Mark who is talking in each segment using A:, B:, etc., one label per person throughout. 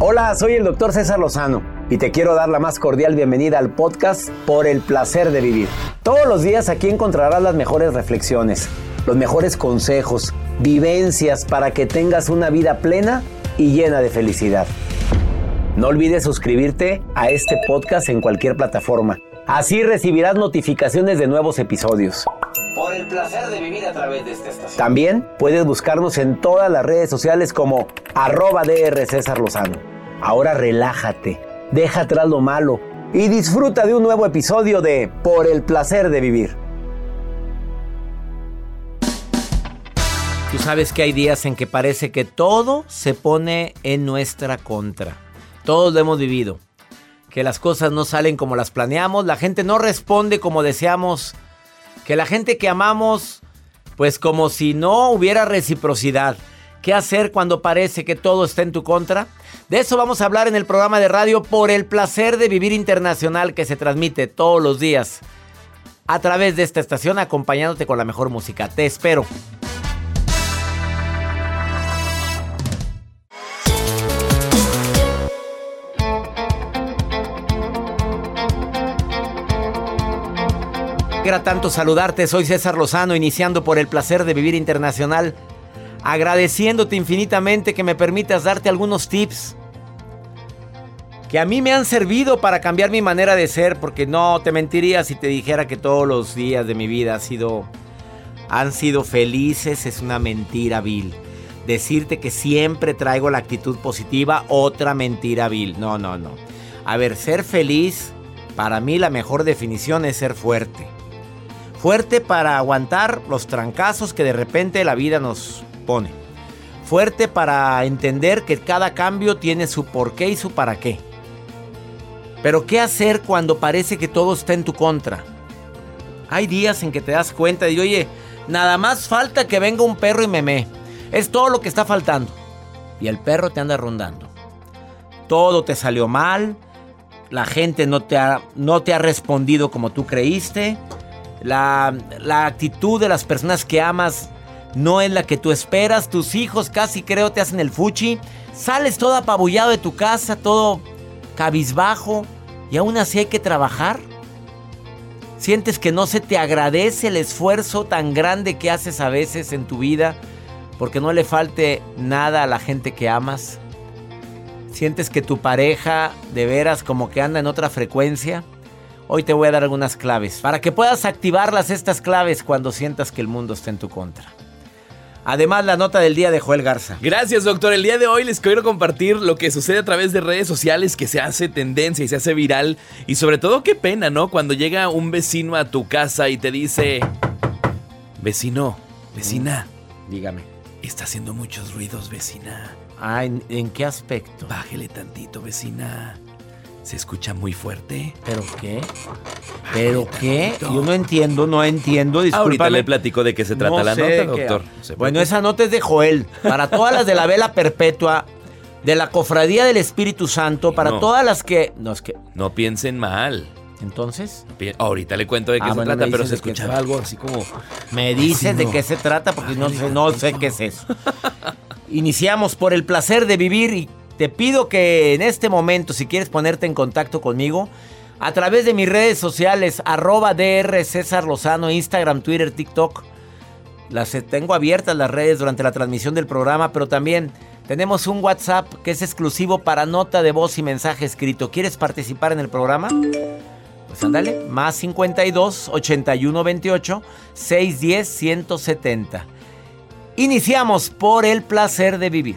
A: Hola, soy el doctor César Lozano y te quiero dar la más cordial bienvenida al podcast Por el placer de vivir. Todos los días aquí encontrarás las mejores reflexiones, los mejores consejos, vivencias para que tengas una vida plena y llena de felicidad. No olvides suscribirte a este podcast en cualquier plataforma. Así recibirás notificaciones de nuevos episodios. Por el placer de vivir a través de esta estación. También puedes buscarnos en todas las redes sociales como arroba DR César Lozano. Ahora relájate, deja atrás lo malo y disfruta de un nuevo episodio de Por el placer de vivir.
B: Tú sabes que hay días en que parece que todo se pone en nuestra contra. Todos lo hemos vivido. Que las cosas no salen como las planeamos, la gente no responde como deseamos, que la gente que amamos, pues como si no hubiera reciprocidad. ¿Qué hacer cuando parece que todo está en tu contra? De eso vamos a hablar en el programa de radio por el placer de vivir internacional que se transmite todos los días a través de esta estación acompañándote con la mejor música. Te espero. Era tanto saludarte, soy César Lozano, iniciando por el placer de vivir internacional, agradeciéndote infinitamente que me permitas darte algunos tips que a mí me han servido para cambiar mi manera de ser, porque no te mentiría si te dijera que todos los días de mi vida ha sido, han sido felices, es una mentira vil. Decirte que siempre traigo la actitud positiva, otra mentira vil. No, no, no. A ver, ser feliz, para mí la mejor definición es ser fuerte. Fuerte para aguantar los trancazos que de repente la vida nos Fuerte para entender que cada cambio tiene su porqué y su para qué. Pero ¿qué hacer cuando parece que todo está en tu contra? Hay días en que te das cuenta y oye, nada más falta que venga un perro y me. Es todo lo que está faltando. Y el perro te anda rondando. Todo te salió mal. La gente no te ha, no te ha respondido como tú creíste. La, la actitud de las personas que amas no es la que tú esperas. Tus hijos casi creo te hacen el fuchi. Sales todo apabullado de tu casa, todo cabizbajo. Y aún así hay que trabajar. Sientes que no se te agradece el esfuerzo tan grande que haces a veces en tu vida porque no le falte nada a la gente que amas. Sientes que tu pareja de veras como que anda en otra frecuencia. Hoy te voy a dar algunas claves para que puedas activarlas estas claves cuando sientas que el mundo está en tu contra. Además, la nota del día de Joel Garza.
C: Gracias, doctor. El día de hoy les quiero compartir lo que sucede a través de redes sociales que se hace tendencia y se hace viral. Y sobre todo, qué pena, ¿no? Cuando llega un vecino a tu casa y te dice: Vecino, vecina,
B: Dígame.
C: está haciendo muchos ruidos, vecina.
B: Ah, ¿en, en qué aspecto?
C: Bájele tantito, vecina. ¿Se escucha muy fuerte?
B: ¿Pero qué? ¿Pero qué? Yo no entiendo, no entiendo.
C: Ahorita
B: Discúlpame.
C: le platico de qué se trata
B: No
C: la nota, doctor.
B: Bueno, esa nota es de Joel. Para todas las de la vela perpetua, de la cofradía del Espíritu Santo, para
C: No.
B: todas las que. No, es que.
C: No piensen mal.
B: Entonces,
C: Ahorita le cuento de qué
B: Ah,
C: se
B: bueno,
C: trata, pero se escuchaba algo así como.
B: me dices de qué se trata porque no sé, no sé qué es eso. Iniciamos por el placer de vivir y te pido que en este momento, si quieres ponerte en contacto conmigo, a través de mis redes sociales, arroba DR César Lozano, Instagram, Twitter, TikTok. Las tengo abiertas las redes durante la transmisión del programa, pero también Tenemos un WhatsApp que es exclusivo para nota de voz y mensaje escrito. ¿Quieres participar en el programa? Pues ándale, más 52 81 28 610 170. Iniciamos por el placer de vivir.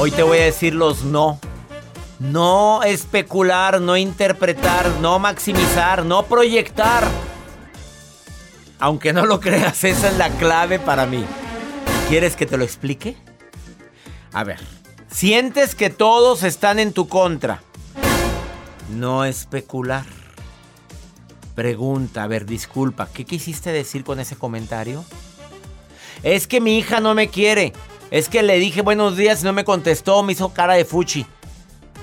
B: Hoy te voy a decir los no. No especular, no interpretar, no maximizar, no proyectar. Aunque no lo creas, esa es la clave para mí. ¿Quieres que te lo explique? A ver, sientes que todos están en tu contra. No especular. Pregunta, a ver, disculpa, ¿qué quisiste decir con ese comentario? Es que mi hija no me quiere. Es que le dije buenos días y no me contestó, me hizo cara de fuchi.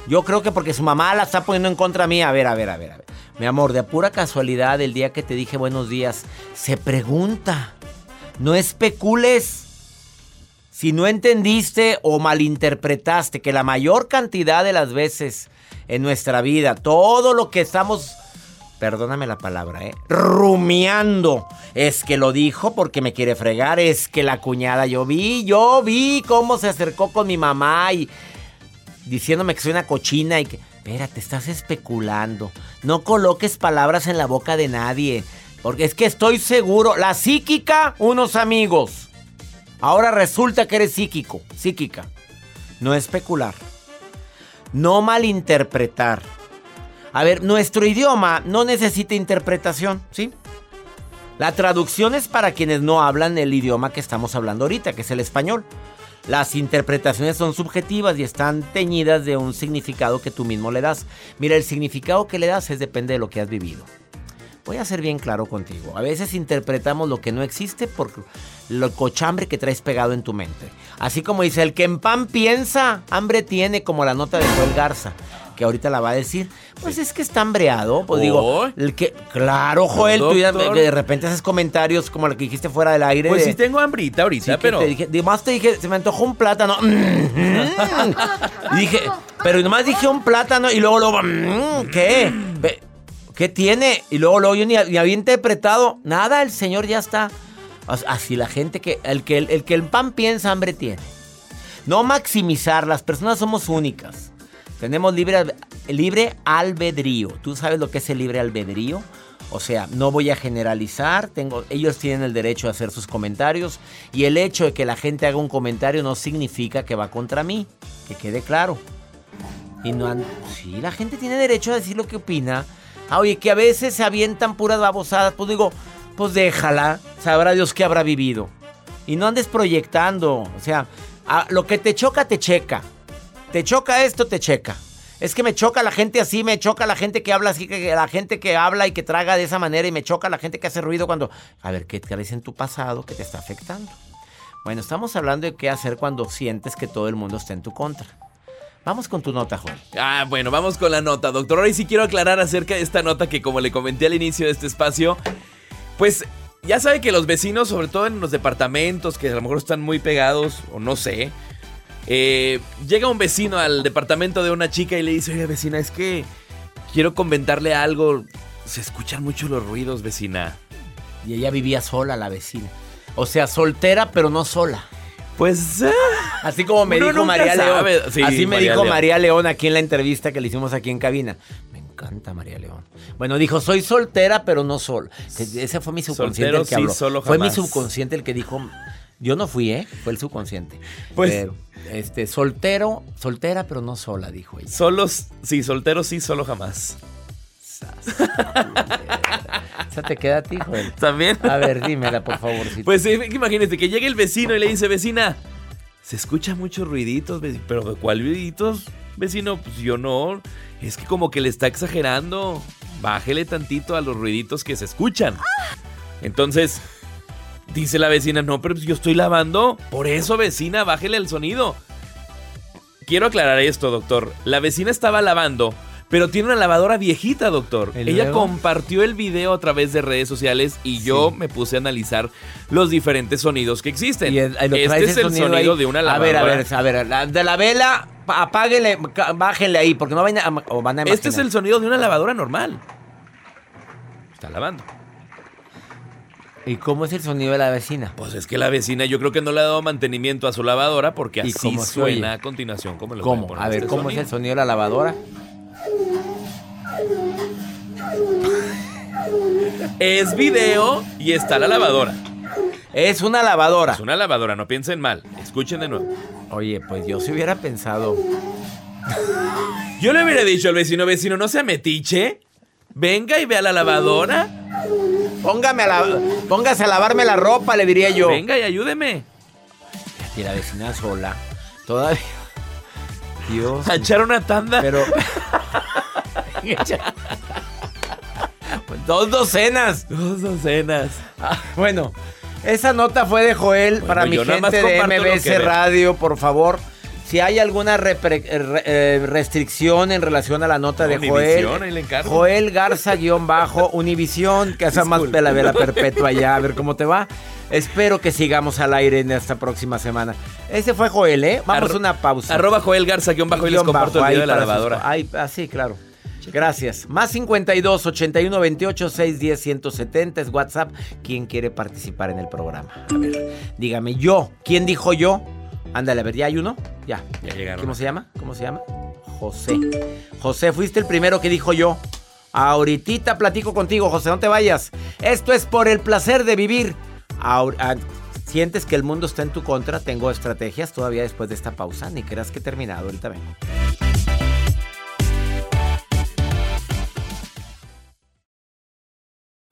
B: Yo creo que porque su mamá la está poniendo en contra mía. A ver, a ver, a ver, a ver. Mi amor, de pura casualidad, el día que te dije buenos días, se pregunta. No especules. Si no entendiste o malinterpretaste que la mayor cantidad de las veces en nuestra vida, todo lo que estamos perdóname la palabra, ¿eh? Rumiando. Es que lo dijo porque me quiere fregar. Es que la cuñada, yo vi, yo vi cómo se acercó con mi mamá y diciéndome que soy una cochina y que... Espérate, estás especulando. No coloques palabras en la boca de nadie. Porque es que estoy seguro. La psíquica, unos amigos. Ahora resulta que eres psíquico, psíquica. No especular. No malinterpretar. A ver, nuestro idioma no necesita interpretación, ¿sí? La traducción es para quienes no hablan el idioma que estamos hablando ahorita, que es el español. Las interpretaciones son subjetivas y están teñidas de un significado que tú mismo le das. Mira, el significado que le das es depende de lo que has vivido. Voy a ser bien claro contigo. A veces interpretamos lo que no existe por lo cochambre que traes pegado en tu mente. Así como dice, el que en pan piensa, hambre tiene, como la nota de Joel Garza que ahorita la va a decir, pues es que está hambreado. Pues digo, el que, claro, Joel, tú de repente haces comentarios como lo que dijiste fuera del aire.
C: Pues sí tengo hambrita ahorita, pero.
B: Te dije, además te dije, se me antojó un plátano. y dije, pero nomás dije un plátano y luego, luego, mm, ¿qué? ¿Qué tiene? Y luego, luego yo ni, había interpretado nada, el Señor ya está. Así la gente que el que el, que el pan piensa, hambre tiene. No maximizar, las personas somos únicas. Tenemos libre, libre albedrío. ¿Tú sabes lo que es el libre albedrío? O sea, no voy a generalizar, tengo, ellos tienen el derecho a hacer sus comentarios y el hecho de que la gente haga un comentario no significa que va contra mí, que quede claro. Y no sí, la gente tiene derecho a decir lo que opina. Ah, oye, que a veces se avientan puras babosadas. Pues digo, pues déjala. Sabrá Dios que habrá vivido. Y no andes proyectando. O sea, a- lo que te choca, te checa. Te choca esto, te checa. Es que me choca la gente así, me choca la gente que habla así, que la gente que habla y que traga de esa manera, y me choca la gente que hace ruido cuando. A ver, ¿qué traes en tu pasado que te está afectando? Bueno, estamos hablando de qué hacer cuando sientes que todo el mundo está en tu contra. Vamos con tu nota, Joel.
C: Ah, bueno, vamos con la nota, doctor. Hoy sí quiero aclarar acerca de esta nota que como le comenté al inicio de este espacio, pues ya sabe que los vecinos, sobre todo en los departamentos que a lo mejor están muy pegados, o no sé, eh, llega un vecino al departamento de una chica y le dice, oye vecina, es que quiero comentarle algo, se escuchan mucho los ruidos, vecina.
B: Y ella vivía sola, la vecina. O sea, soltera, pero no sola.
C: Pues... ah,
B: Así como me dijo María
C: sabe.
B: León.
C: Sí,
B: Así me
C: María
B: dijo
C: León.
B: María León aquí en la entrevista que le hicimos aquí en cabina. Me encanta María León. Bueno, dijo, soy soltera, pero no sola. Ese fue mi subconsciente
C: Soltero
B: el que
C: sí,
B: habló.
C: solo
B: fue mi subconsciente el que dijo. Yo no fui, ¿eh? Fue el subconsciente.
C: Pues-
B: Pero, este, soltero, soltera, pero no sola, dijo ella.
C: Solos, sí, solteros sí, solo jamás.
B: Esa te queda a ti, Joel.
C: ¿También?
B: A ver, dímela, por favor.
C: Pues eh, imagínate que llegue el vecino y le dice, vecina, se escucha muchos ruiditos, pero ¿de cuál ruiditos? Vecino, pues yo no. Es que como que le está exagerando. Bájele tantito a los ruiditos que se escuchan. Entonces, dice la vecina, no, pero yo estoy lavando. Por eso, vecina, bájele el sonido. Quiero aclarar esto, doctor. La vecina estaba lavando, pero tiene una lavadora viejita, doctor.
B: ¿Y
C: Ella
B: luego?
C: compartió el video a través de redes sociales y yo me puse a analizar los diferentes sonidos que existen.
B: Y el-
C: este es el sonido, de una
B: A
C: lavadora.
B: ver, a ver, a ver. la- de la vela, apáguele, bájenle ahí, porque no van a, o van a
C: Este es el sonido de una lavadora normal. Está lavando.
B: ¿Y cómo es el sonido de la vecina?
C: Pues es que la vecina yo creo que no le ha dado mantenimiento a su lavadora porque
B: ¿Y
C: así
B: cómo
C: suena a continuación. ¿Cómo? voy
B: ¿Cómo? A ver,
C: este
B: ¿cómo es el sonido de la lavadora?
C: Es video y está la lavadora.
B: Es una lavadora.
C: Es una lavadora, no piensen mal. Escuchen de nuevo.
B: Oye, pues yo si hubiera pensado.
C: Yo le hubiera dicho al vecino, vecino, no sea metiche. Venga y vea la lavadora.
B: Póngame a la, póngase a lavarme la ropa, le diría yo.
C: Venga y ayúdeme.
B: Y la vecina sola. Todavía. Dios.
C: A echar una tanda.
B: Pero. Dos docenas.
C: Dos docenas.
B: Ah, bueno, esa nota fue de Joel
C: Bueno,
B: para mi gente de MBS. Radio, por favor. Si hay alguna repre- eh, re- restricción en relación a la nota de Joel,
C: ahí.
B: Joel Garza-Bajo, Univisión, que hace más pela vela perpetua ya, a ver cómo te va. Espero que sigamos al aire en esta próxima semana. Ese fue Joel, ¿eh? Vamos
C: Arro-
B: a una pausa.
C: Arroba Joel Garza, guion bajo, y les comparto
B: bajo,
C: el video
B: ahí
C: de la
B: sus-
C: lavadora.
B: Ay, ah, sí, claro. Gracias. Más 52 81 28 610 170 es WhatsApp. ¿Quién quiere participar en el programa? A ver, dígame yo. ¿Quién dijo yo? Ándale, a ver, ¿ya hay uno? Ya.
C: Ya llegaron.
B: ¿Cómo se llama? ¿Cómo se llama? José. José, fuiste el primero que dijo yo. Ahorita platico contigo, José, no te vayas. Esto es por el placer de vivir. Ahor- ah, ¿Sientes que el mundo está en tu contra? Tengo estrategias todavía después de esta pausa. Ni creas que he terminado. Ahorita vengo.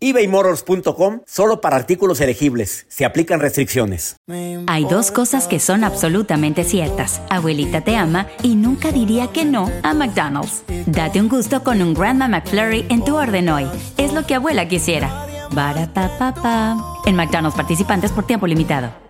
B: ebaymotors.com solo para artículos elegibles. Se aplican restricciones.
D: Hay dos cosas que son absolutamente ciertas. Abuelita te ama y nunca diría que no a McDonald's. Date un gusto con un Grandma McFlurry en tu orden hoy. Es lo que abuela quisiera. Barapapapa. En McDonald's participantes por tiempo limitado.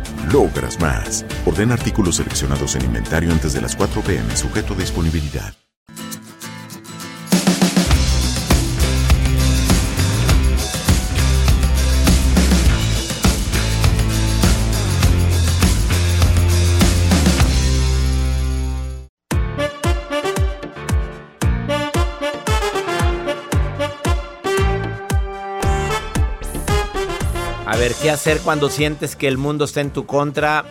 E: logras más. Orden artículos seleccionados en inventario antes de las 4 pm, sujeto a disponibilidad.
B: Hacer cuando sientes que el mundo está en tu contra?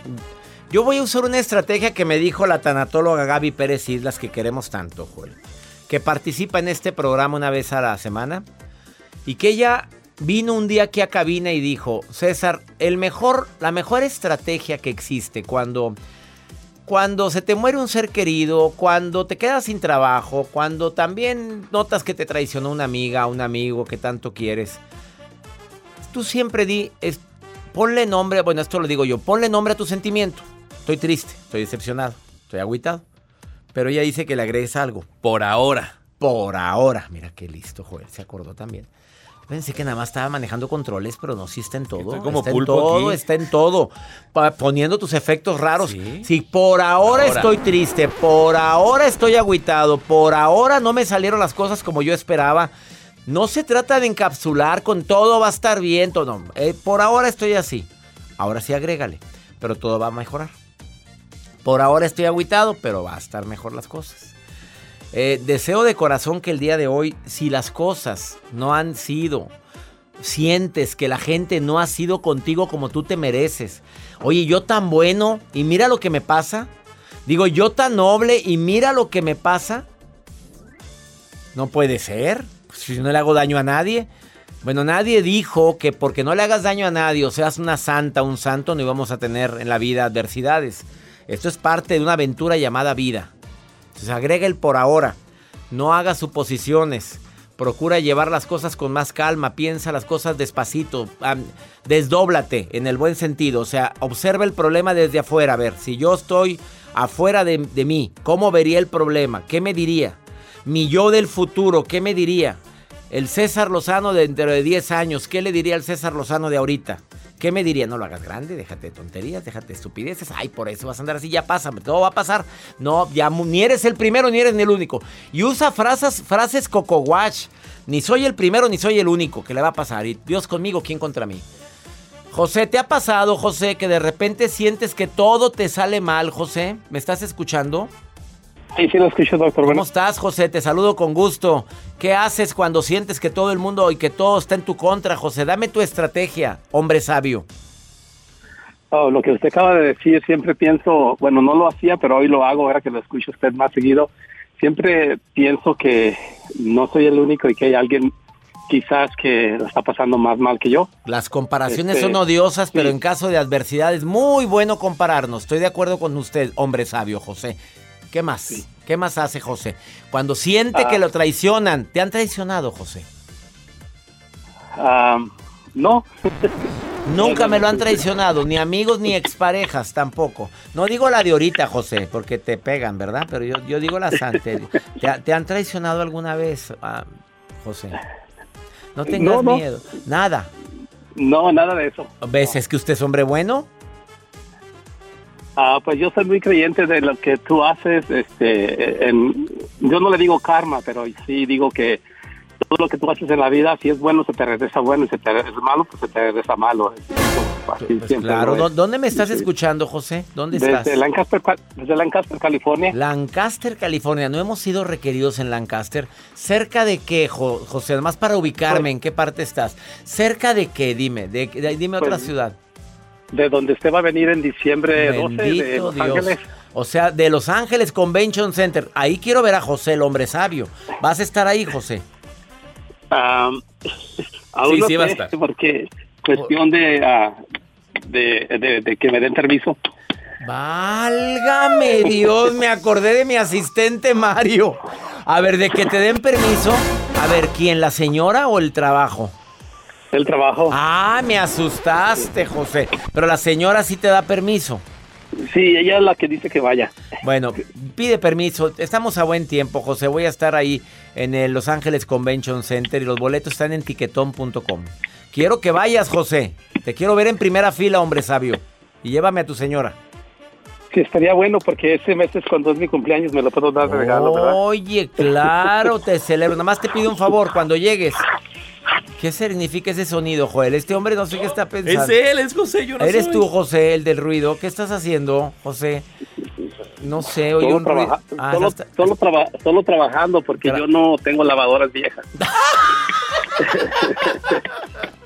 B: Yo voy a usar una estrategia que me dijo la tanatóloga Gaby Pérez Islas, que queremos tanto, Joel, que participa en este programa una vez a la semana, y que ella vino un día aquí a cabina y dijo, César, el mejor, la mejor estrategia que existe cuando, cuando se te muere un ser querido, cuando te quedas sin trabajo, cuando también notas que te traicionó una amiga, un amigo que tanto quieres, tú siempre di, es, ponle nombre, bueno, esto lo digo yo, ponle nombre a tu sentimiento. Estoy triste, estoy decepcionado, estoy agüitado. Pero ella dice que le agregues algo.
C: Por ahora.
B: Por ahora. Mira qué listo, joder, se acordó también. Pensé que nada más estaba manejando controles, pero no, sí está en todo.
C: Estoy como
B: está en todo,
C: aquí.
B: está en todo. Poniendo tus efectos raros.
C: Sí.
B: Sí, por ahora,
C: ahora.
B: estoy triste, por ahora estoy agüitado, por ahora no me salieron las cosas como yo esperaba. No se trata de encapsular con todo va a estar bien, todo. Eh, por ahora estoy así. Ahora sí agrégale, pero todo va a mejorar. Por ahora estoy agüitado, pero va a estar mejor las cosas. Eh, deseo de corazón que el día de hoy, si las cosas no han sido, sientes que la gente no ha sido contigo como tú te mereces. Oye, yo tan bueno y mira lo que me pasa. Digo, yo tan noble y mira lo que me pasa. No puede ser. Si no le hago daño a nadie. Bueno, nadie dijo que porque no le hagas daño a nadie o seas una santa, un santo, no íbamos a tener en la vida adversidades. Esto es parte de una aventura llamada vida. Entonces agrega el por ahora. No hagas suposiciones. Procura llevar las cosas con más calma. Piensa las cosas despacito. am, desdóblate en el buen sentido. O sea, observa el problema desde afuera. A ver, si yo estoy afuera de mí, ¿cómo vería el problema? ¿Qué me diría? Mi yo del futuro, ¿qué me diría? El César Lozano de dentro de 10 años, ¿qué le diría al César Lozano de ahorita? ¿Qué me diría? No lo hagas grande, déjate de tonterías, déjate de estupideces. Ay, por eso vas a andar así, ya pasa, todo va a pasar. No, ya ni eres el primero ni eres ni el único. Y usa frases, frases coco watch. Ni soy el primero ni soy el único que le va a pasar. Y Dios conmigo, ¿quién contra mí? José, ¿te ha pasado, José, que de repente sientes que todo te sale mal, José? ¿Me estás escuchando?
F: Sí, sí lo escucho, doctor.
B: ¿Cómo estás, José? Te saludo con gusto. ¿Qué haces cuando sientes que todo el mundo y que todo está en tu contra, José? Dame tu estrategia, hombre sabio.
F: Oh, lo que usted acaba de decir, siempre pienso, bueno, no lo hacía, pero hoy lo hago, ahora que lo escucho usted más seguido. Siempre pienso que no soy el único y que hay alguien quizás que lo está pasando más mal que yo.
B: Las comparaciones
F: Este,
B: son odiosas, pero en caso de adversidad es muy bueno compararnos. Estoy de acuerdo con usted, hombre sabio, José. ¿Qué más? ¿Qué más hace José? Cuando siente
F: Ah.
B: que lo traicionan, ¿te han traicionado, José?
F: Ah, no.
B: Nunca me lo han traicionado, ni amigos ni exparejas tampoco. No digo la de ahorita, José, porque te pegan, ¿verdad? Pero yo, yo digo las antes. ¿Te, ha- te han traicionado alguna vez, ah, José? No tengas
F: No, no.
B: miedo. Nada.
F: No, nada de eso.
B: ¿Ves? ¿Es que usted es hombre bueno?
F: Ah, pues yo soy muy creyente de lo que tú haces. Este, en- yo no le digo karma, pero sí digo que todo lo que tú haces en la vida, si es bueno, se te regresa bueno, y si te es malo, pues se te regresa malo. Así
B: Pues Claro.
F: lo
B: ¿Dó-
F: es.
B: ¿Dónde me estás escuchando, José? ¿Dónde estás?
F: Desde Lancaster, Ca- desde Lancaster, California.
B: Lancaster, California. No hemos sido requeridos en Lancaster. ¿Cerca de qué, Jo- José? Además, para ubicarme, ¿en qué parte estás? ¿Cerca de qué? Dime. De, de- dime otra
F: Pues,
B: ciudad.
F: De donde usted va a venir en diciembre 12 de
B: Bendito
F: Los
B: Dios.
F: Ángeles.
B: O sea, de Los Ángeles Convention Center. Ahí quiero ver a José, el hombre sabio. ¿Vas a estar ahí, José?
F: Aún
B: Sí,
F: no
B: sí va a estar.
F: Porque cuestión de, ah, de, de- de que me den permiso.
B: Válgame Dios, me acordé de mi asistente Mario. A ver, de que te den permiso. A ver, ¿quién? ¿La señora o el trabajo?
F: El trabajo.
B: Ah, me asustaste, José. Pero la señora sí te da permiso.
F: Sí, ella es la que dice que vaya.
B: Bueno, pide permiso. Estamos a buen tiempo, José. Voy a estar ahí en el Los Ángeles Convention Center y los boletos están en tiquetón.com. Quiero que vayas, José. Te quiero ver en primera fila, hombre sabio. Y llévame a tu señora.
F: Sí, estaría bueno porque ese mes es cuando es mi cumpleaños, me lo puedo dar de regalo, ¿verdad?
B: Oye, claro, te celebro. Nada más te pido un favor cuando llegues. ¿Qué significa ese sonido, Joel? Este hombre no sé qué está pensando.
C: Es él, es José, yo no
B: ¿Eres
C: soy.
B: tú, José, el del ruido? ¿Qué estás haciendo, José? No sé, oye
F: Solo,
B: un ruido. Ah,
F: solo,
B: está-
F: solo, traba- solo trabajando porque yo no tengo lavadoras viejas.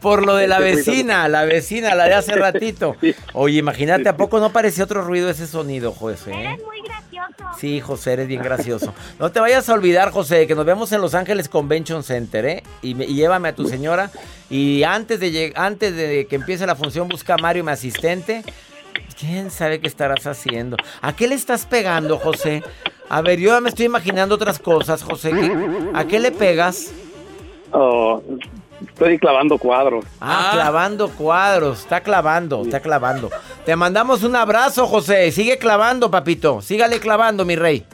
B: Por lo de la vecina, la vecina, la de hace ratito. Oye, imagínate, ¿a poco no parecía otro ruido ese sonido, José?
G: muy gracioso.
B: Sí, José, eres bien gracioso. No te vayas a olvidar, José, que nos vemos en Los Ángeles Convention Center, ¿eh? Y, me- y llévame a tu señora. Y antes de, antes de que empiece la función, busca a Mario, mi asistente. ¿Quién sabe qué estarás haciendo? ¿A qué le estás pegando, José? A ver, yo ya me estoy imaginando otras cosas, José. ¿Qué- ¿A qué le pegas?
F: Oh, estoy clavando cuadros.
B: Ah, clavando cuadros. Está clavando, está clavando. Te mandamos un abrazo, José. Sigue clavando, papito. Sígale clavando, mi rey.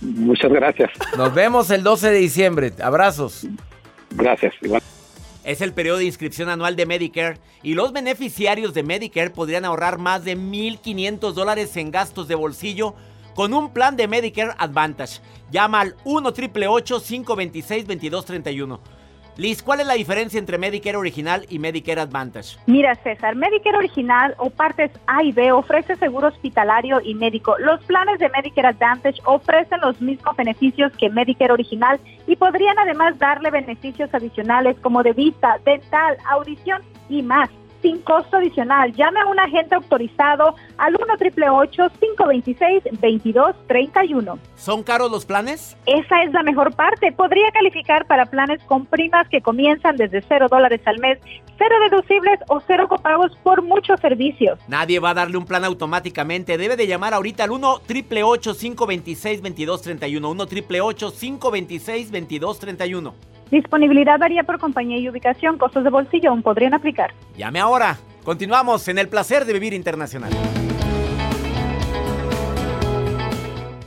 F: Muchas gracias.
B: Nos vemos el 12 de diciembre. Abrazos.
F: Gracias. Igual.
B: Es el periodo de inscripción anual de Medicare y los beneficiarios de Medicare podrían ahorrar más de 1.500 dólares en gastos de bolsillo con un plan de Medicare Advantage. Llama al 1 526 2231 Liz, ¿cuál es la diferencia entre Medicare original y Medicare Advantage?
G: Mira, César, Medicare original o partes A y B ofrece seguro hospitalario y médico. Los planes de Medicare Advantage ofrecen los mismos beneficios que Medicare original y podrían además darle beneficios adicionales como de vista, dental, audición y más. Sin costo adicional, llame a un agente autorizado al 1 526 2231
B: ¿Son caros los planes?
G: Esa es la mejor parte. Podría calificar para planes con primas que comienzan desde cero dólares al mes, cero deducibles o cero copagos por muchos servicios.
B: Nadie va a darle un plan automáticamente. Debe de llamar ahorita al 1 526 2231 1 526 2231
G: Disponibilidad varía por compañía y ubicación. Costos de bolsillo aún podrían aplicar.
B: Llame ahora. Continuamos en el placer de vivir internacional.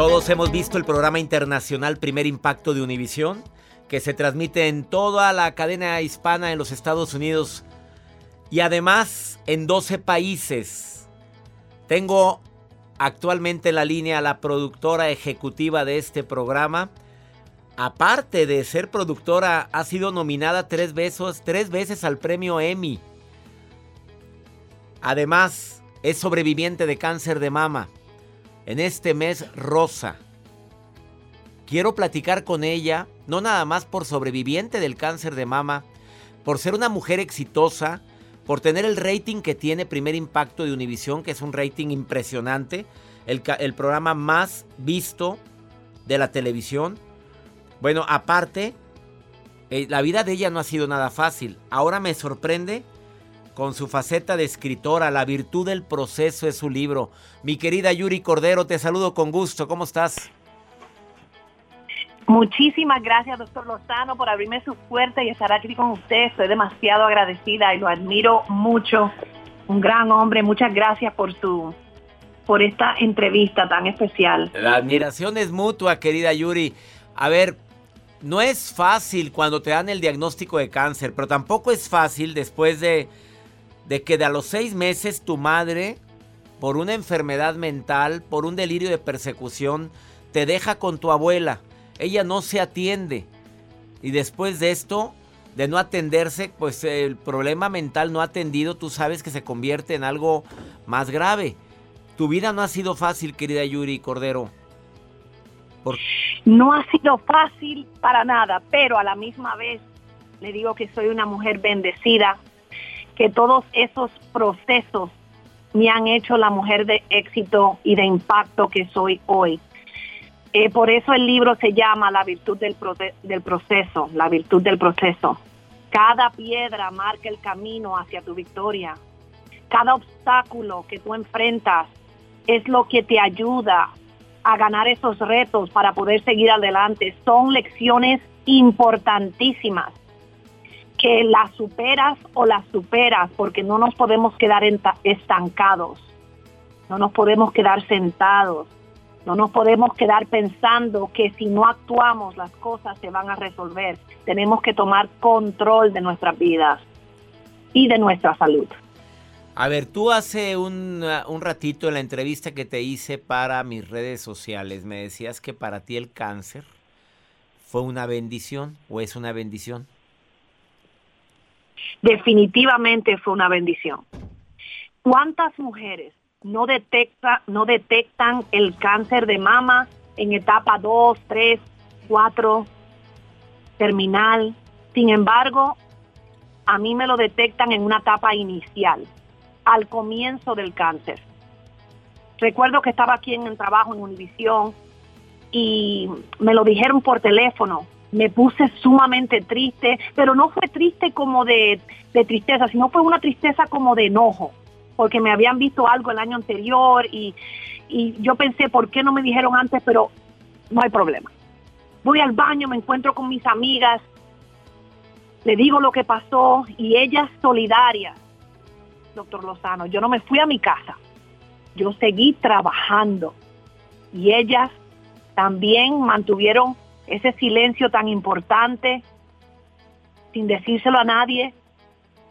B: Todos hemos visto el programa internacional Primer Impacto de Univisión, que se transmite en toda la cadena hispana en los Estados Unidos y además en 12 países. Tengo actualmente en la línea a la productora ejecutiva de este programa, aparte de ser productora, ha sido nominada tres veces, tres veces al premio Emmy. Además, es sobreviviente de cáncer de mama. En este mes rosa. Quiero platicar con ella, no nada más por sobreviviente del cáncer de mama, por ser una mujer exitosa, por tener el rating que tiene Primer Impacto de Univisión, que es un rating impresionante, el, programa más visto de la televisión. Bueno, aparte, eh, la vida de ella no ha sido nada fácil. Ahora me sorprende con su faceta de escritora, La virtud del proceso es su libro. Mi querida Yuri Cordero, te saludo con gusto. ¿Cómo estás?
H: Muchísimas gracias, doctor Lozano, por abrirme su puerta y estar aquí con usted. Estoy demasiado agradecida y lo admiro mucho. Un gran hombre. Muchas gracias por su por esta entrevista tan especial.
B: La admiración es mutua, querida Yuri. A ver, no es fácil cuando te dan el diagnóstico de cáncer, pero tampoco es fácil después de, de que de a los seis meses tu madre, por una enfermedad mental, por un delirio de persecución, te deja con tu abuela ella no se atiende. Y después de esto, de no atenderse, pues el problema mental no atendido, tú sabes que se convierte en algo más grave. Tu vida no ha sido fácil, querida Yuri Cordero.
H: No ha sido fácil para nada, pero a la misma vez le digo que soy una mujer bendecida, que todos esos procesos me han hecho la mujer de éxito y de impacto que soy hoy. Eh, por eso el libro se llama La virtud del, del proceso, la virtud del proceso. Cada piedra marca el camino hacia tu victoria. Cada obstáculo que tú enfrentas es lo que te ayuda a ganar esos retos para poder seguir adelante. Son lecciones importantísimas que las superas o las superas porque no nos podemos quedar estancados, no nos podemos quedar sentados no nos podemos quedar pensando que si no actuamos las cosas se van a resolver. Tenemos que tomar control de nuestras vidas y de nuestra salud.
B: A ver, tú hace un, un, ratito en la entrevista que te hice para mis redes sociales me decías que para ti el cáncer fue una bendición o es una bendición.
H: Definitivamente fue una bendición. ¿Cuántas mujeres no, detecta, no detectan el cáncer de mama en etapa 2, 3, 4, terminal. Sin embargo, a mí me lo detectan en una etapa inicial, al comienzo del cáncer. Recuerdo que estaba aquí en el trabajo en Univisión y me lo dijeron por teléfono. Me puse sumamente triste, pero no fue triste como de, de tristeza, sino fue una tristeza como de enojo porque me habían visto algo el año anterior y, yo pensé, ¿por qué no me dijeron antes? Pero no hay problema. Voy al baño, me encuentro con mis amigas, le digo lo que pasó y ellas solidarias, doctor Lozano, yo no me fui a mi casa, yo seguí trabajando y ellas también mantuvieron ese silencio tan importante sin decírselo a nadie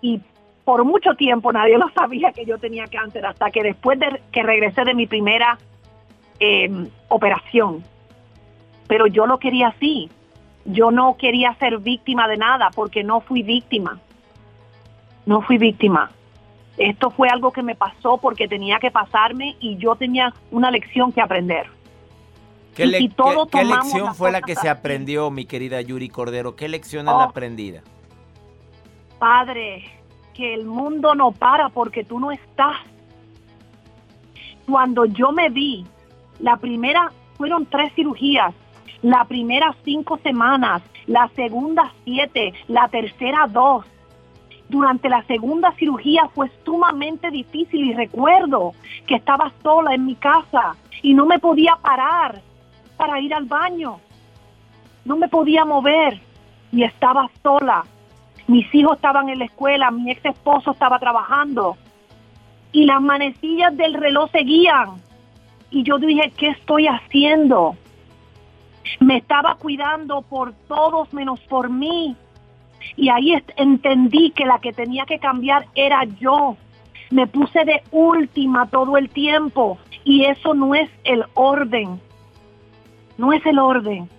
H: y por mucho tiempo nadie lo sabía que yo tenía cáncer, hasta que después de que regresé de mi primera em, operación. Pero yo lo quería así. Yo no quería ser víctima de nada porque no fui víctima. No fui víctima. Esto fue algo que me pasó porque tenía que pasarme y yo tenía una lección que aprender.
B: ¿Qué, lección fue la que se aprendió, mi querida Yuri Cordero? ¿Qué lección es la oh. aprendida?
H: Padre, que el mundo no para porque tú no estás. Cuando yo me vi, la primera fueron tres cirugías, la primera cinco semanas, la segunda siete, la tercera dos. Durante la segunda cirugía fue sumamente difícil y recuerdo que estaba sola en mi casa y no me podía parar para ir al baño. No me podía mover y estaba sola mis hijos estaban en la escuela, mi ex esposo estaba trabajando y las manecillas del reloj seguían. Y yo dije, ¿qué estoy haciendo? Me estaba cuidando por todos menos por mí. Y ahí entendí que la que tenía que cambiar era yo. Me puse de última todo el tiempo y eso no es el orden. No es el orden.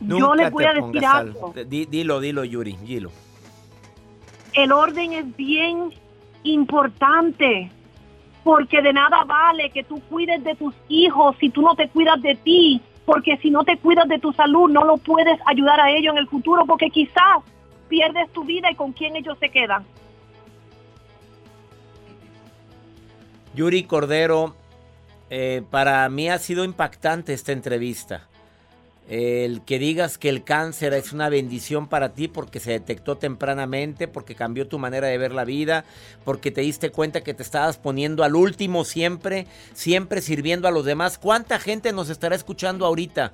H: yo les voy a decir algo.
B: al- di- dilo, dilo, Yuri, dilo.
H: El orden es bien importante. Porque de nada vale que tú cuides de tus hijos si tú no te cuidas de ti. Porque si no te cuidas de tu salud, no lo puedes ayudar a ellos en el futuro. Porque quizás pierdes tu vida y con quién ellos se quedan.
B: Yuri Cordero, eh, para mí ha sido impactante esta entrevista. El que digas que el cáncer es una bendición para ti porque se detectó tempranamente, porque cambió tu manera de ver la vida, porque te diste cuenta que te estabas poniendo al último siempre, siempre sirviendo a los demás. ¿Cuánta gente nos estará escuchando ahorita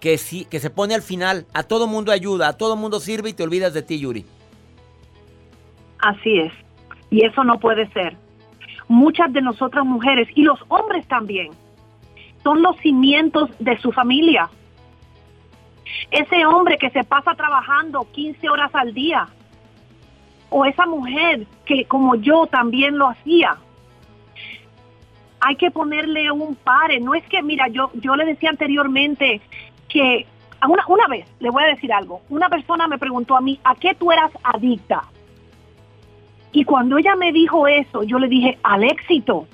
B: que, sí, que se pone al final? A todo mundo ayuda, a todo mundo sirve y te olvidas de ti, Yuri.
H: Así es. Y eso no puede ser. Muchas de nosotras mujeres y los hombres también son los cimientos de su familia. Ese hombre que se pasa trabajando 15 horas al día. O esa mujer que como yo también lo hacía. Hay que ponerle un pare. No es que, mira, yo, yo le decía anteriormente que una, una vez, le voy a decir algo, una persona me preguntó a mí, ¿a qué tú eras adicta? Y cuando ella me dijo eso, yo le dije, al éxito.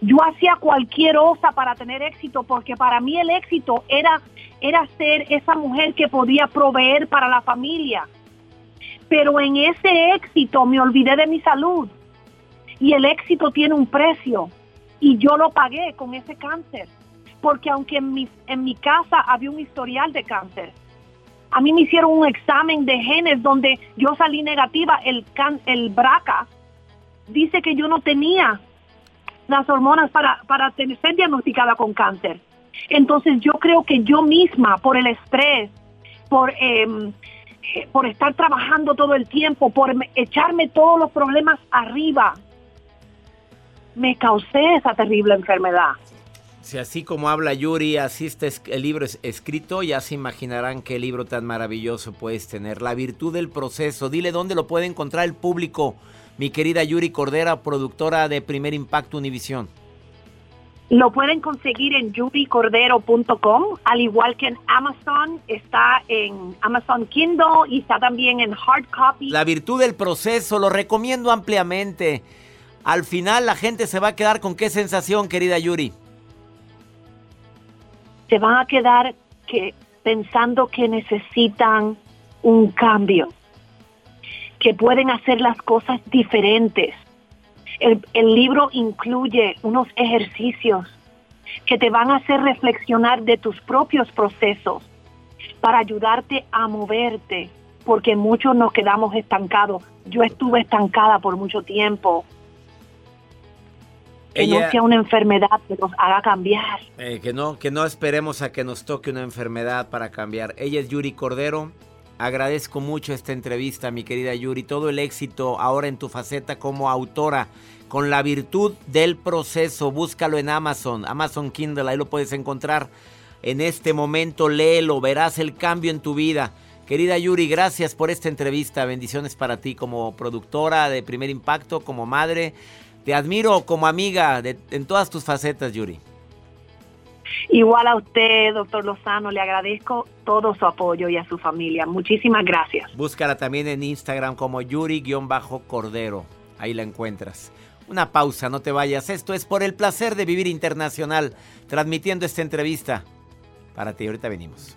H: Yo hacía cualquier cosa para tener éxito, porque para mí el éxito era, era ser esa mujer que podía proveer para la familia. Pero en ese éxito me olvidé de mi salud. Y el éxito tiene un precio. Y yo lo pagué con ese cáncer. Porque aunque en mi, en mi casa había un historial de cáncer, a mí me hicieron un examen de genes donde yo salí negativa, el, can, el BRCA dice que yo no tenía las hormonas para, para ser diagnosticada con cáncer. Entonces yo creo que yo misma, por el estrés, por, eh, eh, por estar trabajando todo el tiempo, por me- echarme todos los problemas arriba, me causé esa terrible enfermedad.
B: Si así como habla Yuri, así está es- el libro es- escrito, ya se imaginarán qué libro tan maravilloso puedes tener. La virtud del proceso. Dile dónde lo puede encontrar el público, mi querida Yuri Cordera, productora de Primer Impacto Univisión.
H: Lo pueden conseguir en judycordero.com, al igual que en Amazon, está en Amazon Kindle y está también en hard copy.
B: La virtud del proceso, lo recomiendo ampliamente. Al final la gente se va a quedar con qué sensación, querida Yuri.
H: Se van a quedar que pensando que necesitan un cambio, que pueden hacer las cosas diferentes. El, el libro incluye unos ejercicios que te van a hacer reflexionar de tus propios procesos para ayudarte a moverte, porque muchos nos quedamos estancados. Yo estuve estancada por mucho tiempo. Que
B: Ella-
H: no sea una enfermedad que nos haga cambiar.
B: Eh, que no, que no esperemos a que nos toque una enfermedad para cambiar. Ella es Yuri Cordero. Agradezco mucho esta entrevista, mi querida Yuri. Todo el éxito ahora en tu faceta como autora, con la virtud del proceso. Búscalo en Amazon, Amazon Kindle, ahí lo puedes encontrar. En este momento léelo, verás el cambio en tu vida. Querida Yuri, gracias por esta entrevista. Bendiciones para ti como productora de Primer Impacto, como madre. Te admiro como amiga de- en todas tus facetas, Yuri.
H: Igual a usted, doctor Lozano, le agradezco todo su apoyo y a su familia. Muchísimas gracias.
B: Búscala también en Instagram como Yuri-Cordero. Ahí la encuentras. Una pausa, no te vayas. Esto es por el placer de vivir internacional, transmitiendo esta entrevista. Para ti, ahorita venimos.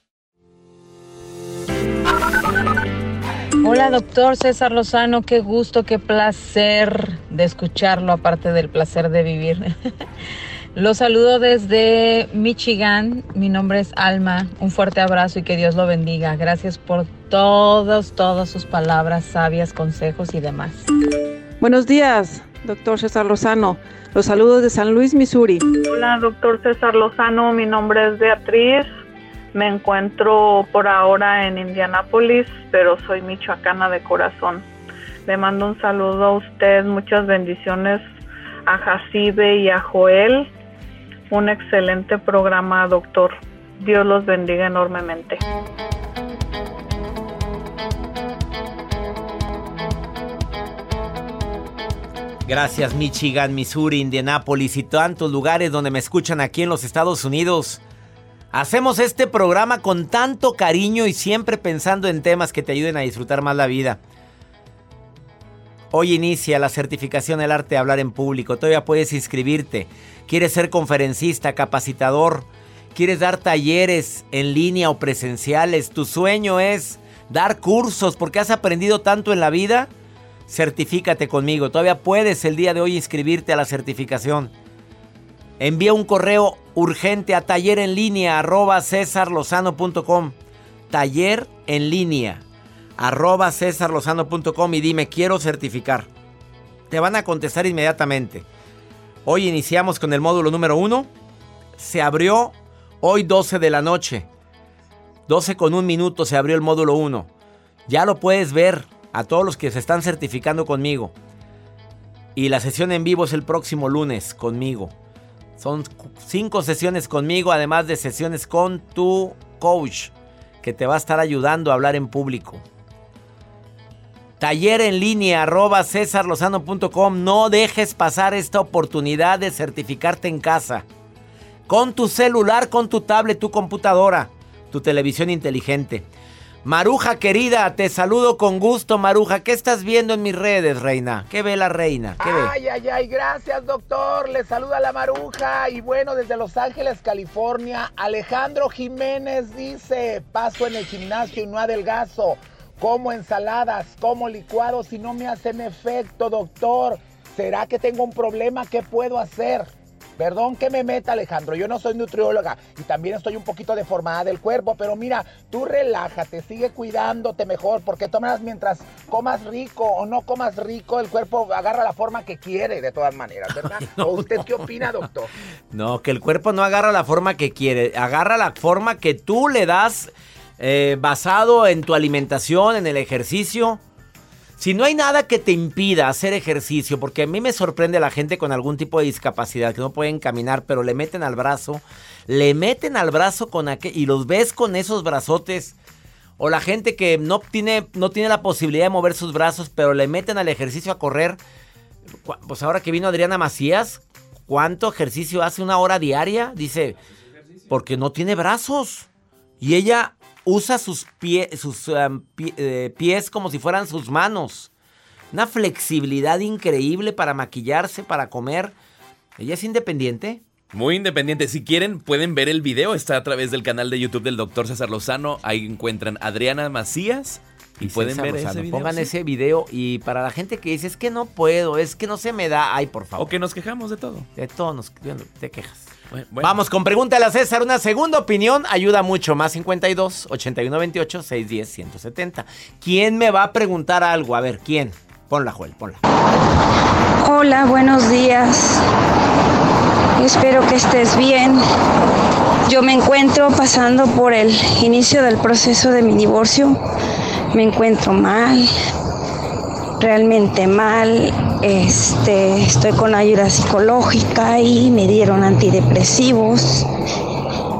I: Hola, doctor César Lozano, qué gusto, qué placer de escucharlo, aparte del placer de vivir. Lo saludo desde Michigan, mi nombre es Alma, un fuerte abrazo y que Dios lo bendiga. Gracias por todos, todas sus palabras sabias, consejos y demás.
J: Buenos días, doctor César Lozano. Los saludos de San Luis, Missouri.
K: Hola, doctor César Lozano, mi nombre es Beatriz. Me encuentro por ahora en Indianápolis, pero soy michoacana de corazón. Le mando un saludo a usted, muchas bendiciones a Jacibe y a Joel. Un excelente programa, doctor. Dios los bendiga enormemente.
B: Gracias Michigan, Missouri, Indianápolis y tantos lugares donde me escuchan aquí en los Estados Unidos. Hacemos este programa con tanto cariño y siempre pensando en temas que te ayuden a disfrutar más la vida. Hoy inicia la certificación del arte de hablar en público. Todavía puedes inscribirte. ¿Quieres ser conferencista, capacitador? ¿Quieres dar talleres en línea o presenciales? ¿Tu sueño es dar cursos porque has aprendido tanto en la vida? Certifícate conmigo. Todavía puedes el día de hoy inscribirte a la certificación. Envía un correo urgente a taller en línea arroba cesarlozano.com. Taller en línea arroba cesarlozano.com y dime quiero certificar. Te van a contestar inmediatamente. Hoy iniciamos con el módulo número uno. Se abrió hoy 12 de la noche. 12 con un minuto se abrió el módulo 1. Ya lo puedes ver a todos los que se están certificando conmigo. Y la sesión en vivo es el próximo lunes conmigo. Son cinco sesiones conmigo, además de sesiones con tu coach, que te va a estar ayudando a hablar en público. Taller en línea arroba cesarlozano.com. No dejes pasar esta oportunidad de certificarte en casa. Con tu celular, con tu tablet, tu computadora, tu televisión inteligente. Maruja querida, te saludo con gusto, Maruja. ¿Qué estás viendo en mis redes, reina? ¿Qué ve la reina? ¿Qué ve?
L: Ay, ay, ay, gracias, doctor. Le saluda la Maruja. Y bueno, desde Los Ángeles, California, Alejandro Jiménez dice: Paso en el gimnasio y no adelgazo. Como ensaladas, como licuados y no me hacen efecto, doctor. ¿Será que tengo un problema? ¿Qué puedo hacer? Perdón que me meta, Alejandro, yo no soy nutrióloga y también estoy un poquito deformada del cuerpo, pero mira, tú relájate, sigue cuidándote mejor, porque tomas mientras comas rico o no comas rico, el cuerpo agarra la forma que quiere, de todas maneras, ¿verdad?
B: no,
L: ¿O usted qué opina, doctor?
B: No, que el cuerpo no agarra la forma que quiere, agarra la forma que tú le das eh, basado en tu alimentación, en el ejercicio. Si no hay nada que te impida hacer ejercicio, porque a mí me sorprende la gente con algún tipo de discapacidad que no pueden caminar, pero le meten al brazo, le meten al brazo con aquel y los ves con esos brazotes. O la gente que no tiene, no tiene la posibilidad de mover sus brazos, pero le meten al ejercicio a correr. Pues ahora que vino Adriana Macías, ¿cuánto ejercicio hace? ¿Una hora diaria? Dice, porque no tiene brazos. Y ella usa sus, pie- sus um, pie- eh, pies como si fueran sus manos. Una flexibilidad increíble para maquillarse, para comer. Ella es independiente.
C: Muy independiente. Si quieren, pueden ver el video. Está a través del canal de YouTube del Dr. César Lozano. Ahí encuentran Adriana Macías Y pueden
B: César
C: ver
B: Lozano.
C: ese video.
B: Pongan
C: sí.
B: ese video y para la gente que dice, es que no puedo, es que no se me da, ay, por favor.
C: O que nos quejamos de todo.
B: De todo nos te quejas.
C: Bueno, bueno.
B: Vamos con Pregúntale a César. Una segunda opinión ayuda mucho. Más 52 81 28 610 170. ¿Quién me va a preguntar algo? A ver, ¿quién? Ponla, Joel, ponla.
M: Hola, buenos días. Espero que estés bien. Yo me encuentro pasando por el inicio del proceso de mi divorcio. Me encuentro mal, realmente mal. Este, estoy con ayuda psicológica y me dieron antidepresivos.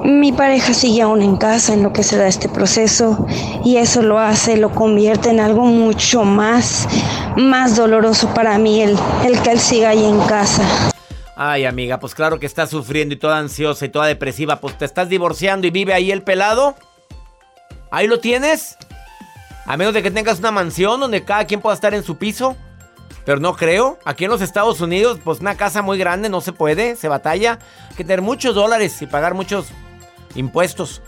M: Mi pareja sigue aún en casa en lo que se da este proceso y eso lo hace, lo convierte en algo mucho más, más doloroso para mí el, el que él siga ahí en casa.
B: Ay, amiga, pues claro que estás sufriendo y toda ansiosa y toda depresiva. Pues te estás divorciando y vive ahí el pelado. Ahí lo tienes. A menos de que tengas una mansión donde cada quien pueda estar en su piso. Pero no creo. Aquí en los Estados Unidos, pues una casa muy grande no se puede, se batalla. Hay que tener muchos dólares y pagar muchos impuestos.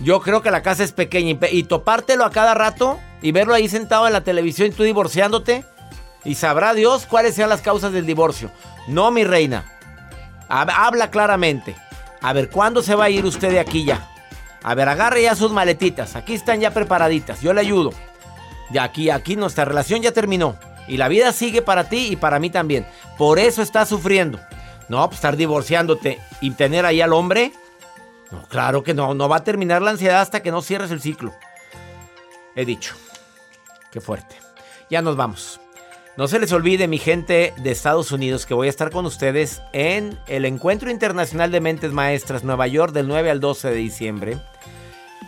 B: Yo creo que la casa es pequeña y, topártelo a cada rato y verlo ahí sentado en la televisión y tú divorciándote. Y sabrá Dios cuáles sean las causas del divorcio. No, mi reina. Hab- Habla claramente. A ver, ¿cuándo se va a ir usted de aquí ya? A ver, agarre ya sus maletitas. Aquí están ya preparaditas. Yo le ayudo. Ya aquí, aquí nuestra relación ya terminó. Y la vida sigue para ti y para mí también. Por eso estás sufriendo. No, pues estar divorciándote y tener ahí al hombre. No, claro que no. No va a terminar la ansiedad hasta que no cierres el ciclo. He dicho. Qué fuerte. Ya nos vamos. No se les olvide, mi gente de Estados Unidos, que voy a estar con ustedes en el Encuentro Internacional de Mentes Maestras, Nueva York, del 9 al 12 de diciembre.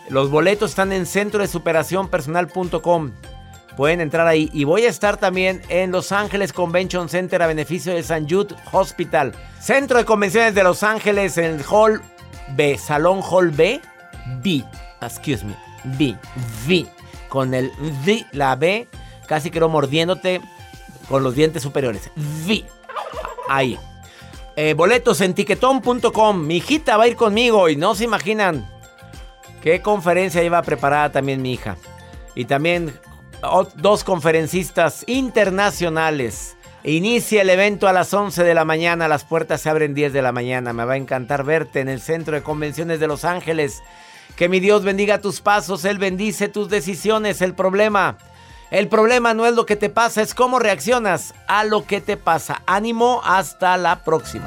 B: Los boletos están en centro de superación personal.com. Pueden entrar ahí. Y voy a estar también en Los Ángeles Convention Center a beneficio de San Jude Hospital. Centro de Convenciones de Los Ángeles en el Hall B, Salón Hall B, B. Excuse me, B, V. Con el V, la B, casi creo mordiéndote con los dientes superiores. V. Ahí. Eh, boletos en tiquetón.com. Mi hijita va a ir conmigo y no se imaginan qué conferencia lleva preparada también mi hija. Y también dos conferencistas internacionales. Inicia el evento a las 11 de la mañana, las puertas se abren 10 de la mañana. Me va a encantar verte en el Centro de Convenciones de Los Ángeles. Que mi Dios bendiga tus pasos, Él bendice tus decisiones. El problema, el problema no es lo que te pasa, es cómo reaccionas a lo que te pasa. Ánimo, hasta la próxima.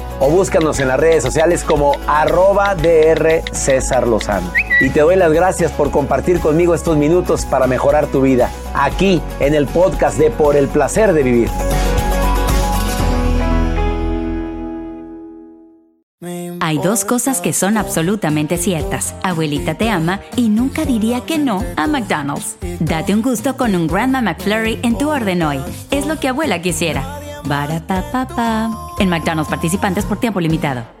A: o búscanos en las redes sociales como arroba DR César Lozano. Y te doy las gracias por compartir conmigo estos minutos para mejorar tu vida, aquí en el podcast de Por el Placer de Vivir.
D: Hay dos cosas que son absolutamente ciertas. Abuelita te ama y nunca diría que no a McDonald's. Date un gusto con un Grandma McFlurry en tu orden hoy. Es lo que abuela quisiera. Barapapapa. En McDonald's participantes por tiempo limitado.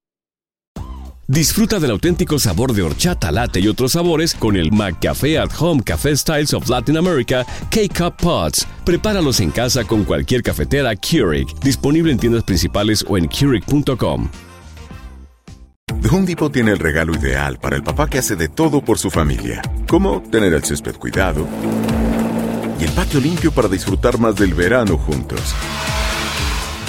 N: Disfruta del auténtico sabor de horchata, latte y otros sabores con el McCafé at Home Café Styles of Latin America K-Cup Pods. Prepáralos en casa con cualquier cafetera Keurig, disponible en tiendas principales o en Keurig.com.
E: Home Depot tiene el regalo ideal para el papá que hace de todo por su familia, como tener el césped cuidado y el patio limpio para disfrutar más del verano juntos.